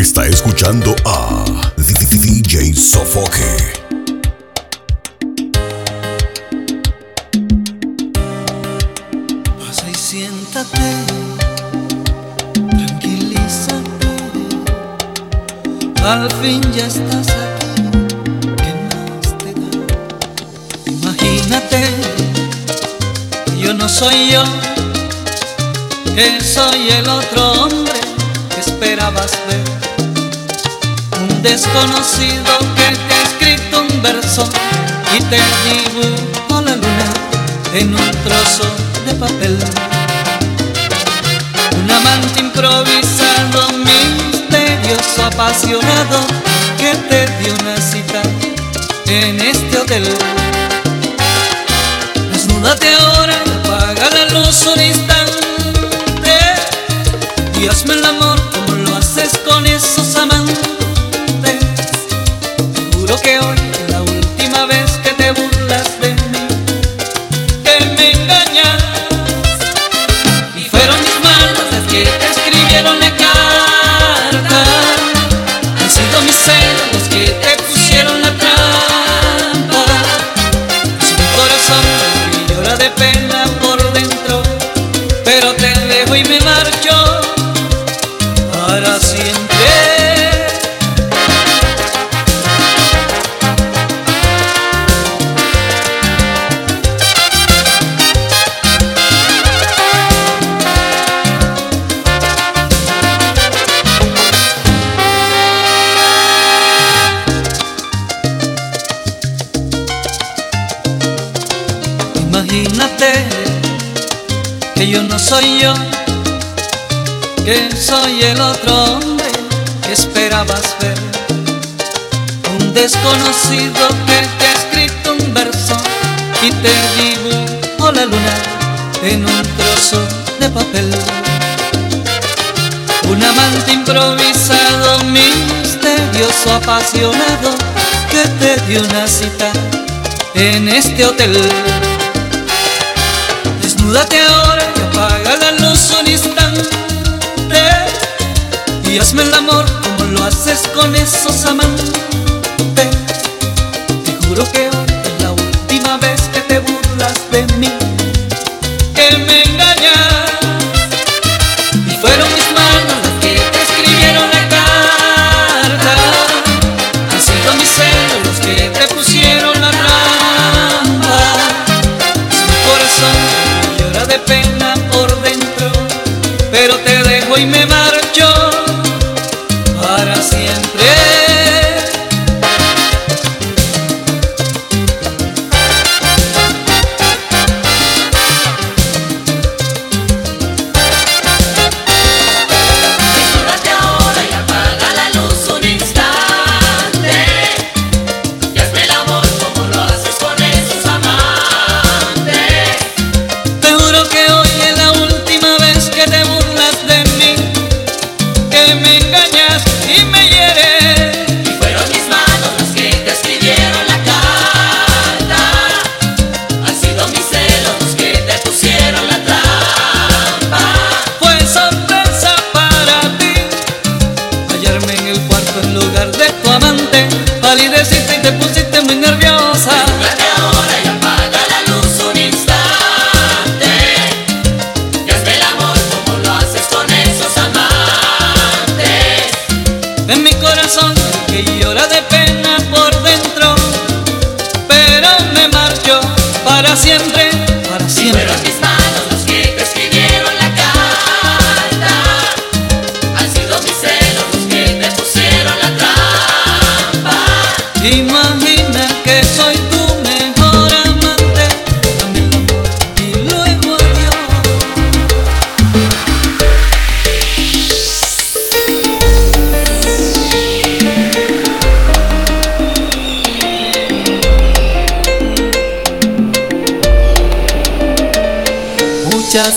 Está escuchando a DJ Sofoque. Pasa y siéntate, tranquilízate. Al fin ya estás aquí, ¿qué más te da? Imagínate, yo no soy yo, que soy el otro hombre que esperabas ver. Desconocido que te ha escrito un verso y te dibujó la luna en un trozo de papel. Un amante improvisado, misterioso, apasionado, que te dio una cita en este hotel. Desnúdate ahora, apaga la luz un Juro que hoy soy el otro hombre que esperabas ver. Un desconocido que te ha escrito un verso y te dibujó la luna en un trozo de papel. Un amante improvisado, misterioso, apasionado, que te dio una cita en este hotel. Desnúdate ahora y apaga la luz un instante Y hazme el amor como lo haces con esos amantes. Te juro que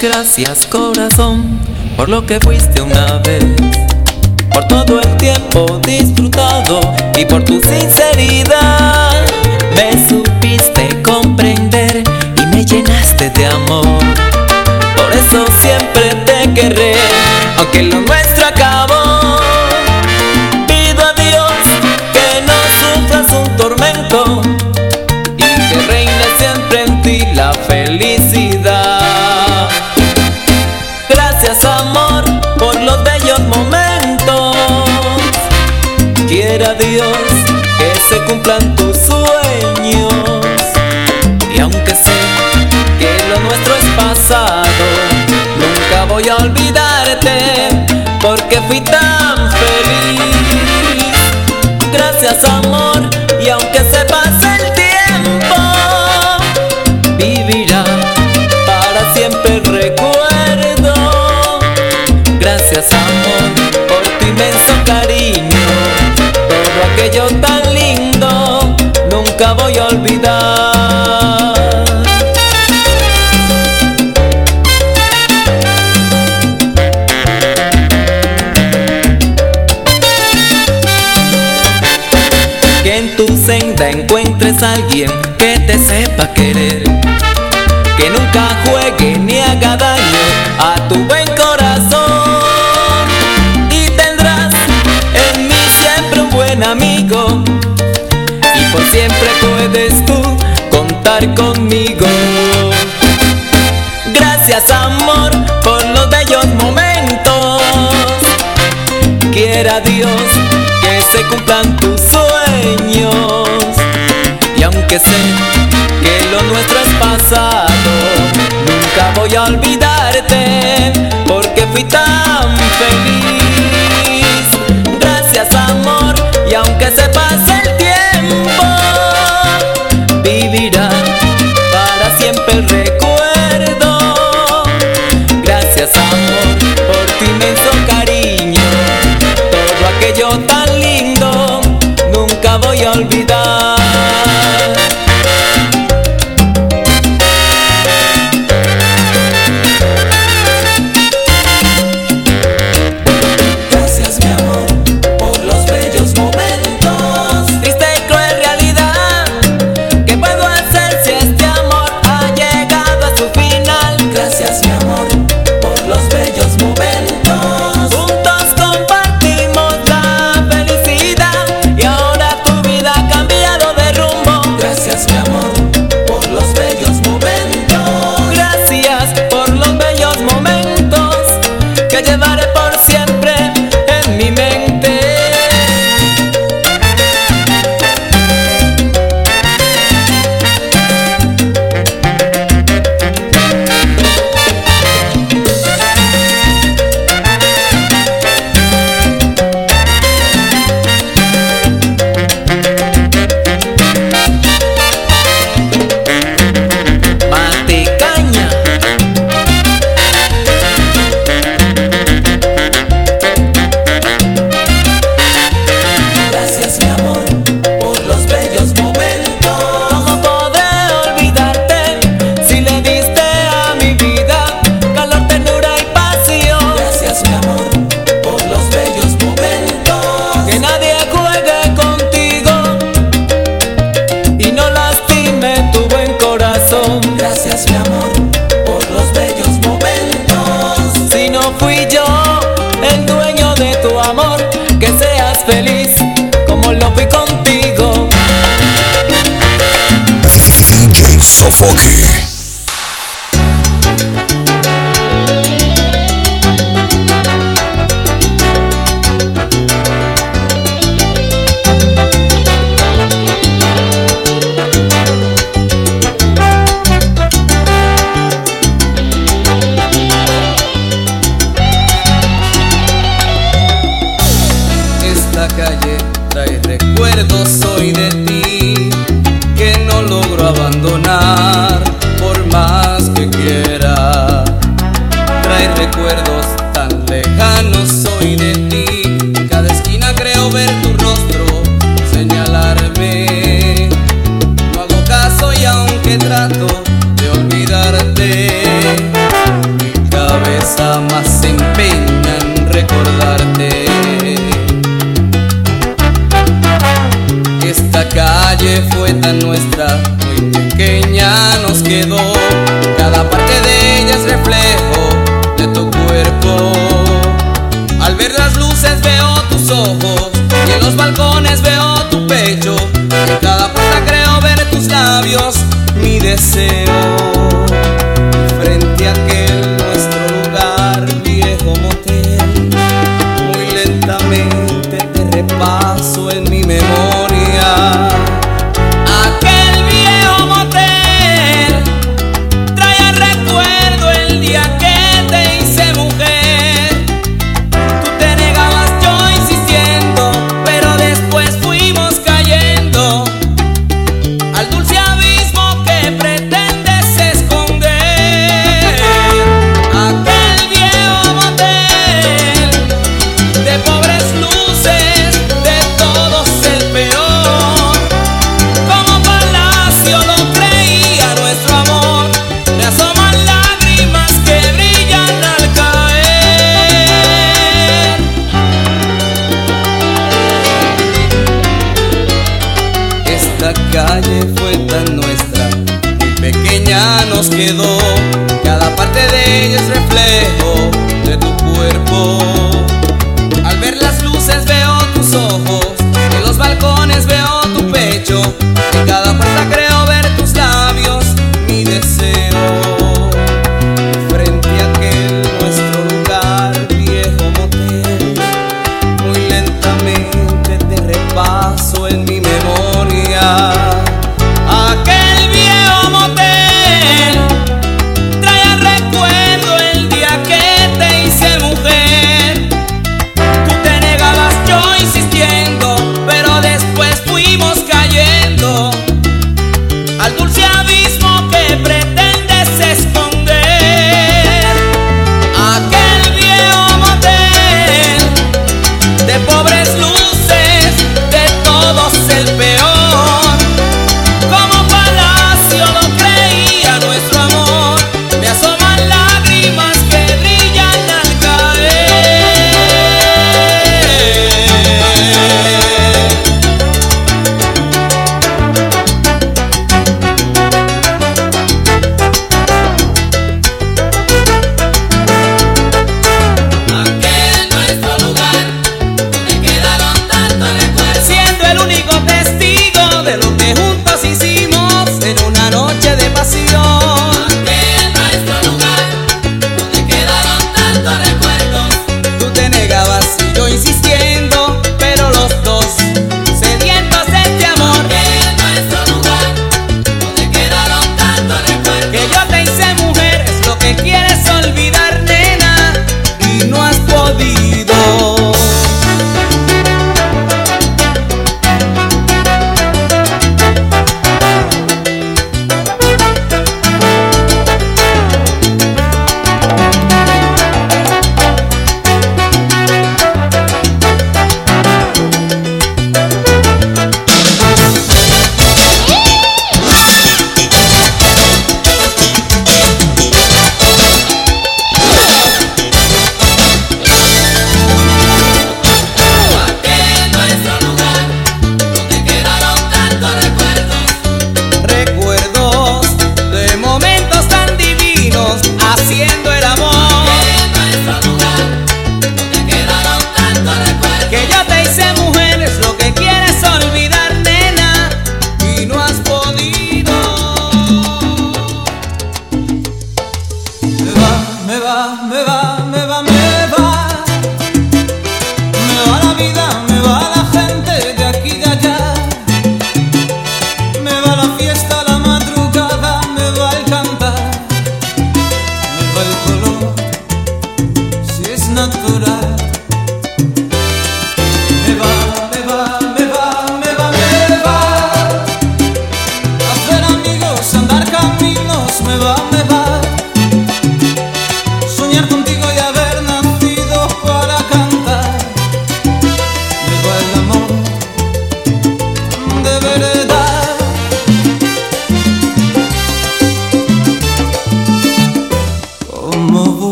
Gracias corazón por lo que fuiste una vez, por todo el tiempo disfrutado y por tu sinceridad. Me supiste comprender y me llenaste de amor. Por eso siempre te querré, aunque lo nuestro acabó. Dios que se cumplan tus sueños. Y aunque sé que lo nuestro es pasado, nunca voy a olvidarte porque fui tan feliz. Gracias amor. voy a olvidar. Que en tu senda encuentres a alguien que te sepa querer. Que nunca juegue ni haga daño a tu buen corazón. Y tendrás en mí siempre un buen amigo y por siempre puedes tú contar conmigo. Gracias amor por los bellos momentos. Quiera Dios que se cumplan tus sueños. Y aunque sé que lo nuestro es pasado, nunca voy a olvidar. manos. mirar.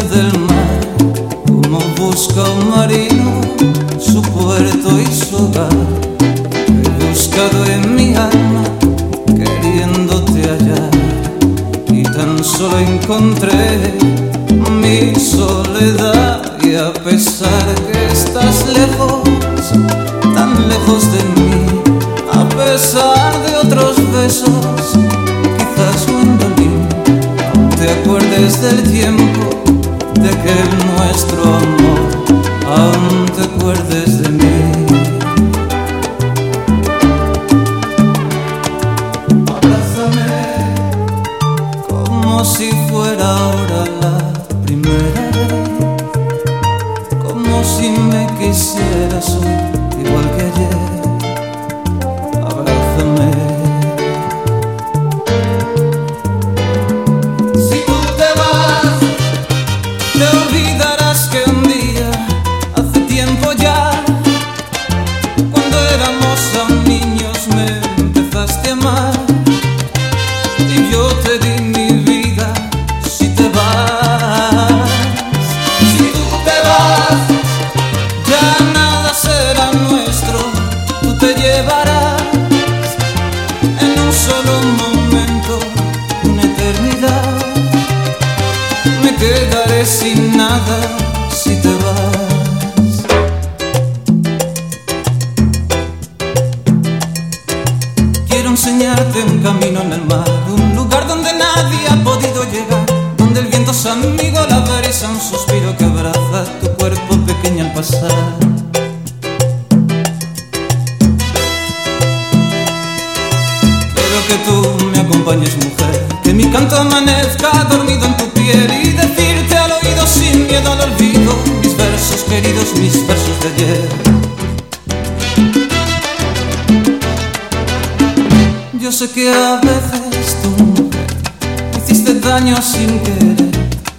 Del mar, como busca un marino Yo sé que a veces tú, hiciste daño sin querer,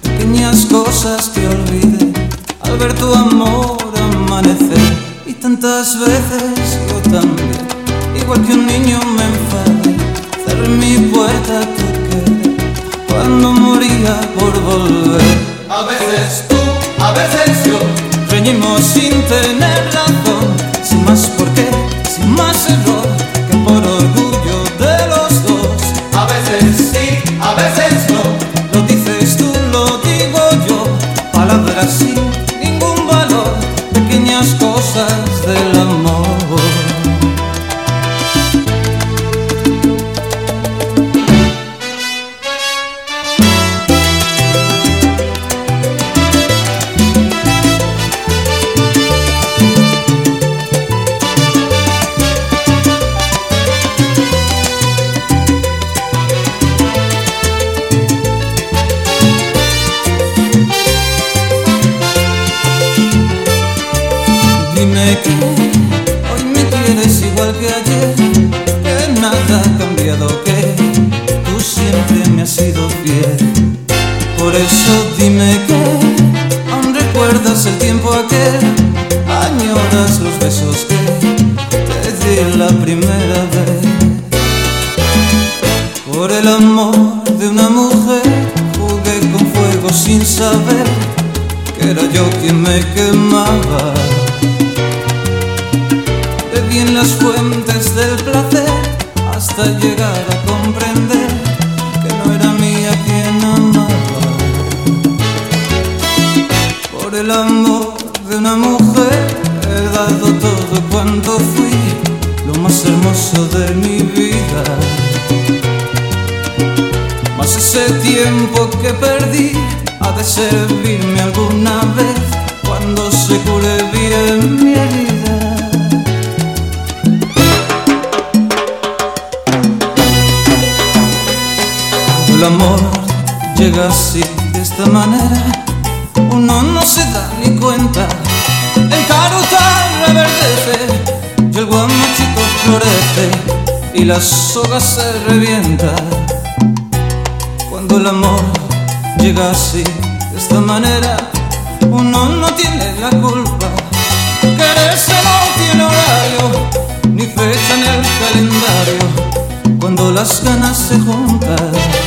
pequeñas cosas que olvidé al ver tu amor amanecer. Y tantas veces yo también, igual que un niño me enfadé, cerré mi puerta querer cuando moría por volver. A veces tú, a veces yo, reñimos sin tener razón, sin más por qué, sin más error quemaba. Bebí en las fuentes del placer hasta llegar a comprender que no era mía quien amaba. Por el amor de una mujer he dado todo cuanto fui, lo más hermoso de mi vida. Mas ese tiempo que perdí ha de servirme alguna vez bien mi. El amor llega así, de esta manera, uno no se da ni cuenta. El carutal reverdece y el guamachito florece y la soga se revienta. Cuando el amor llega así, de esta manera, cuando las ganas se juntan.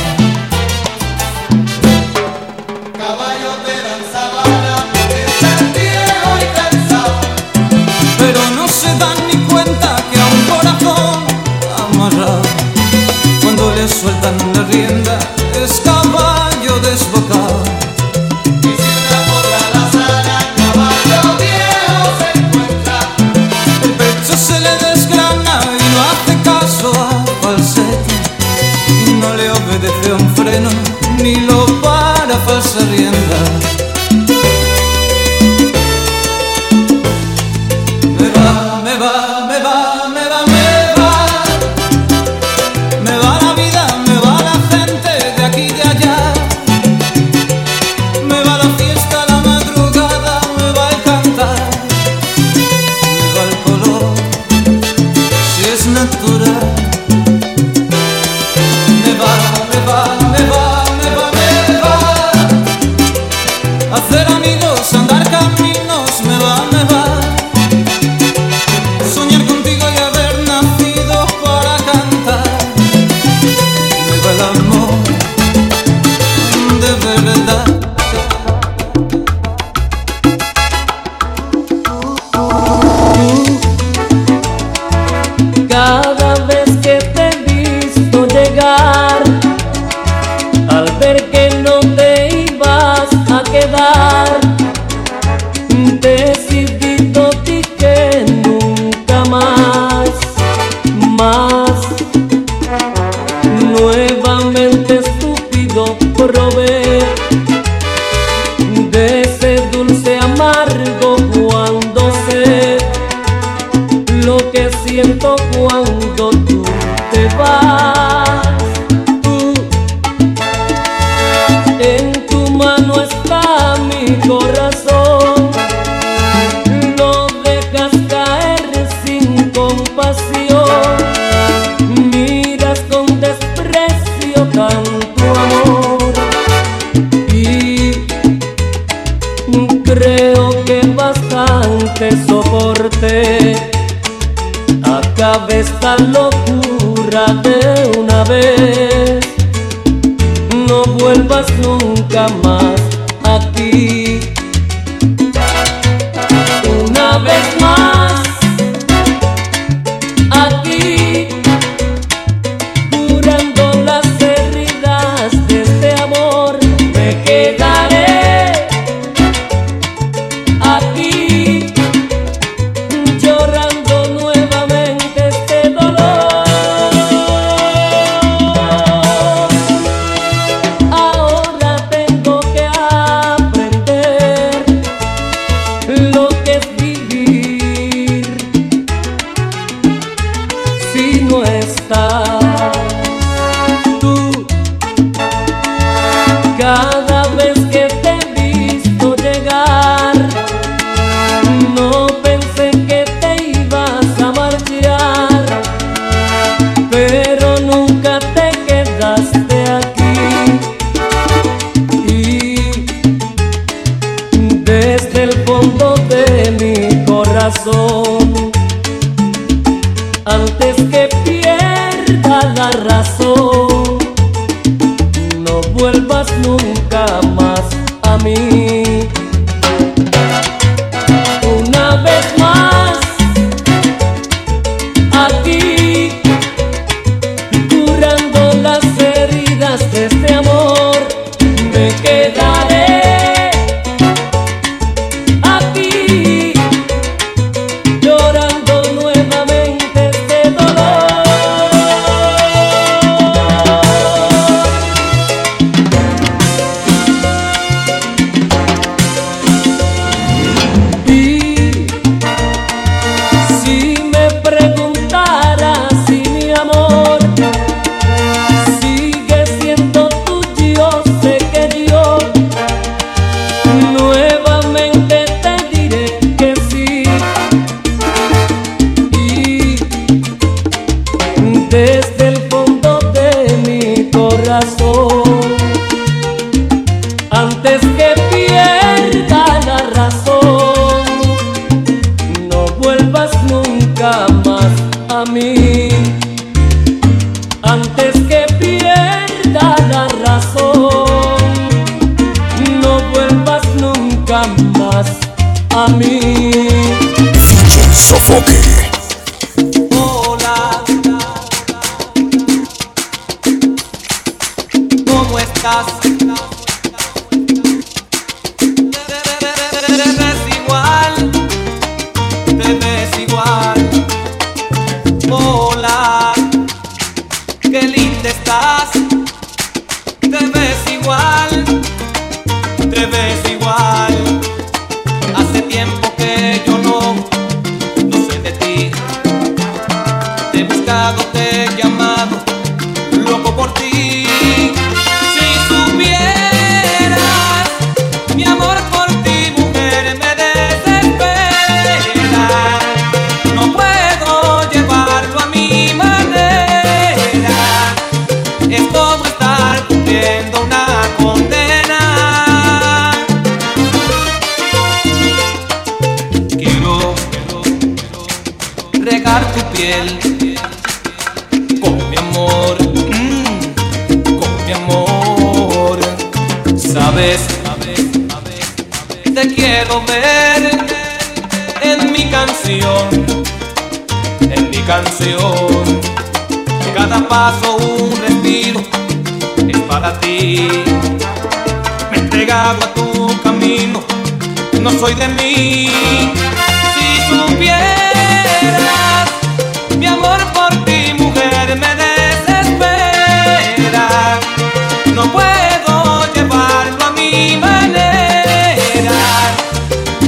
acabe esta locura de una vez. No vuelvas nunca más. de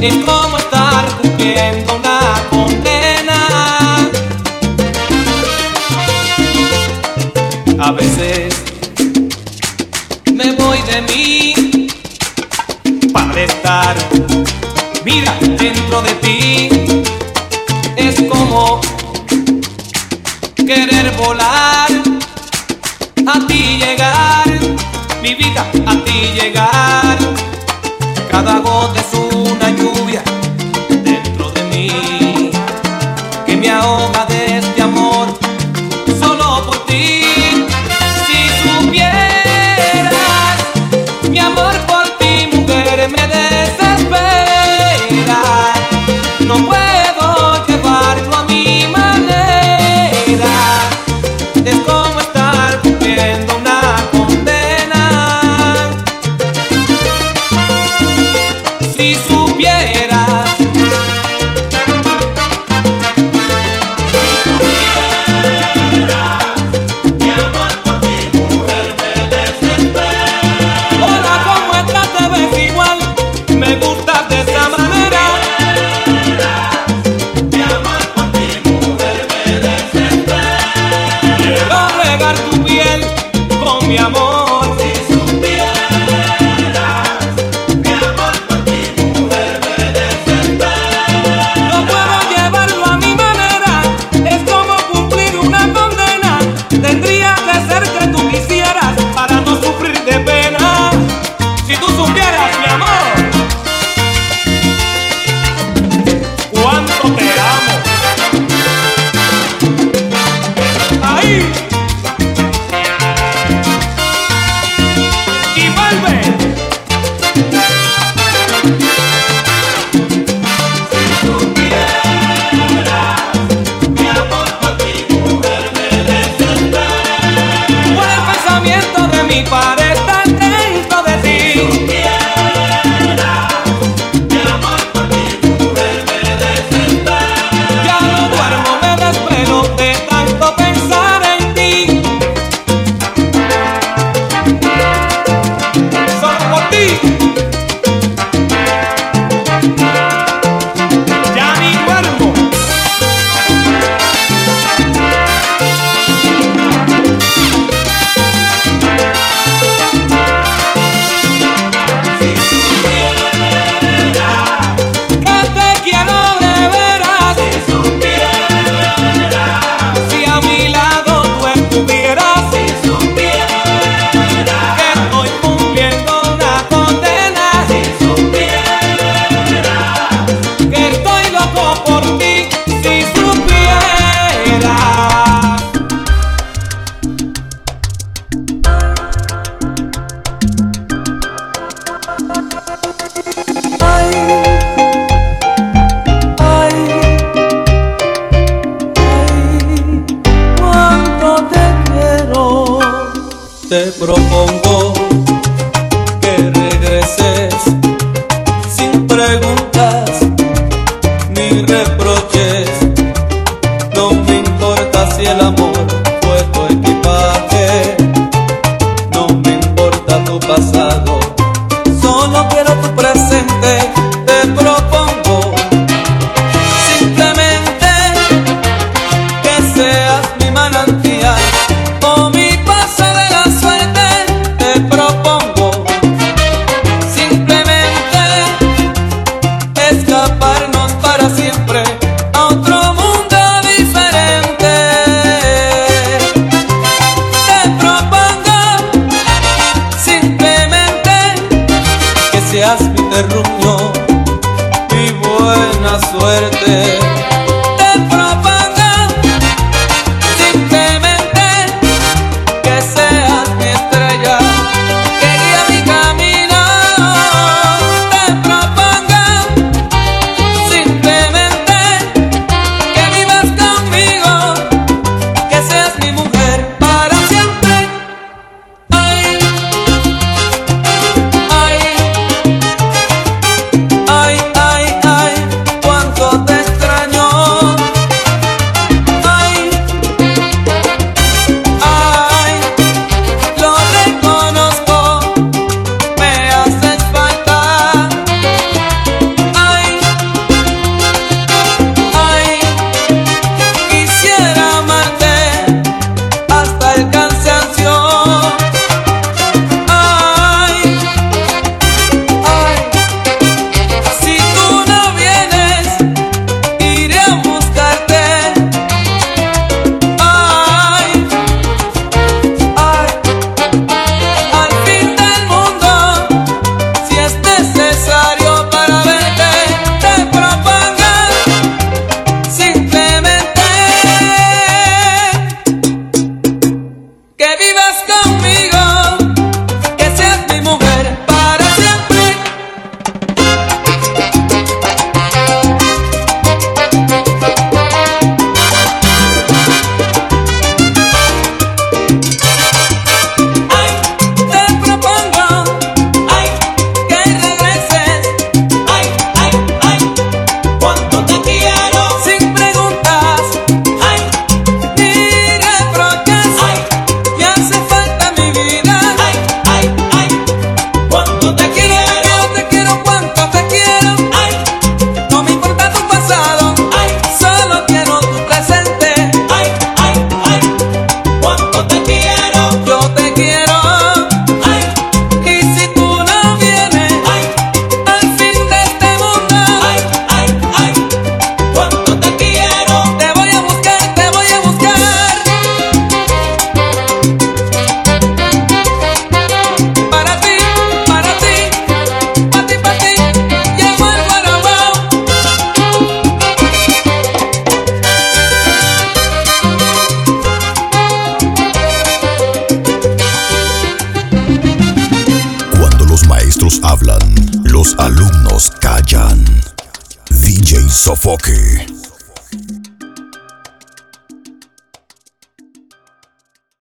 es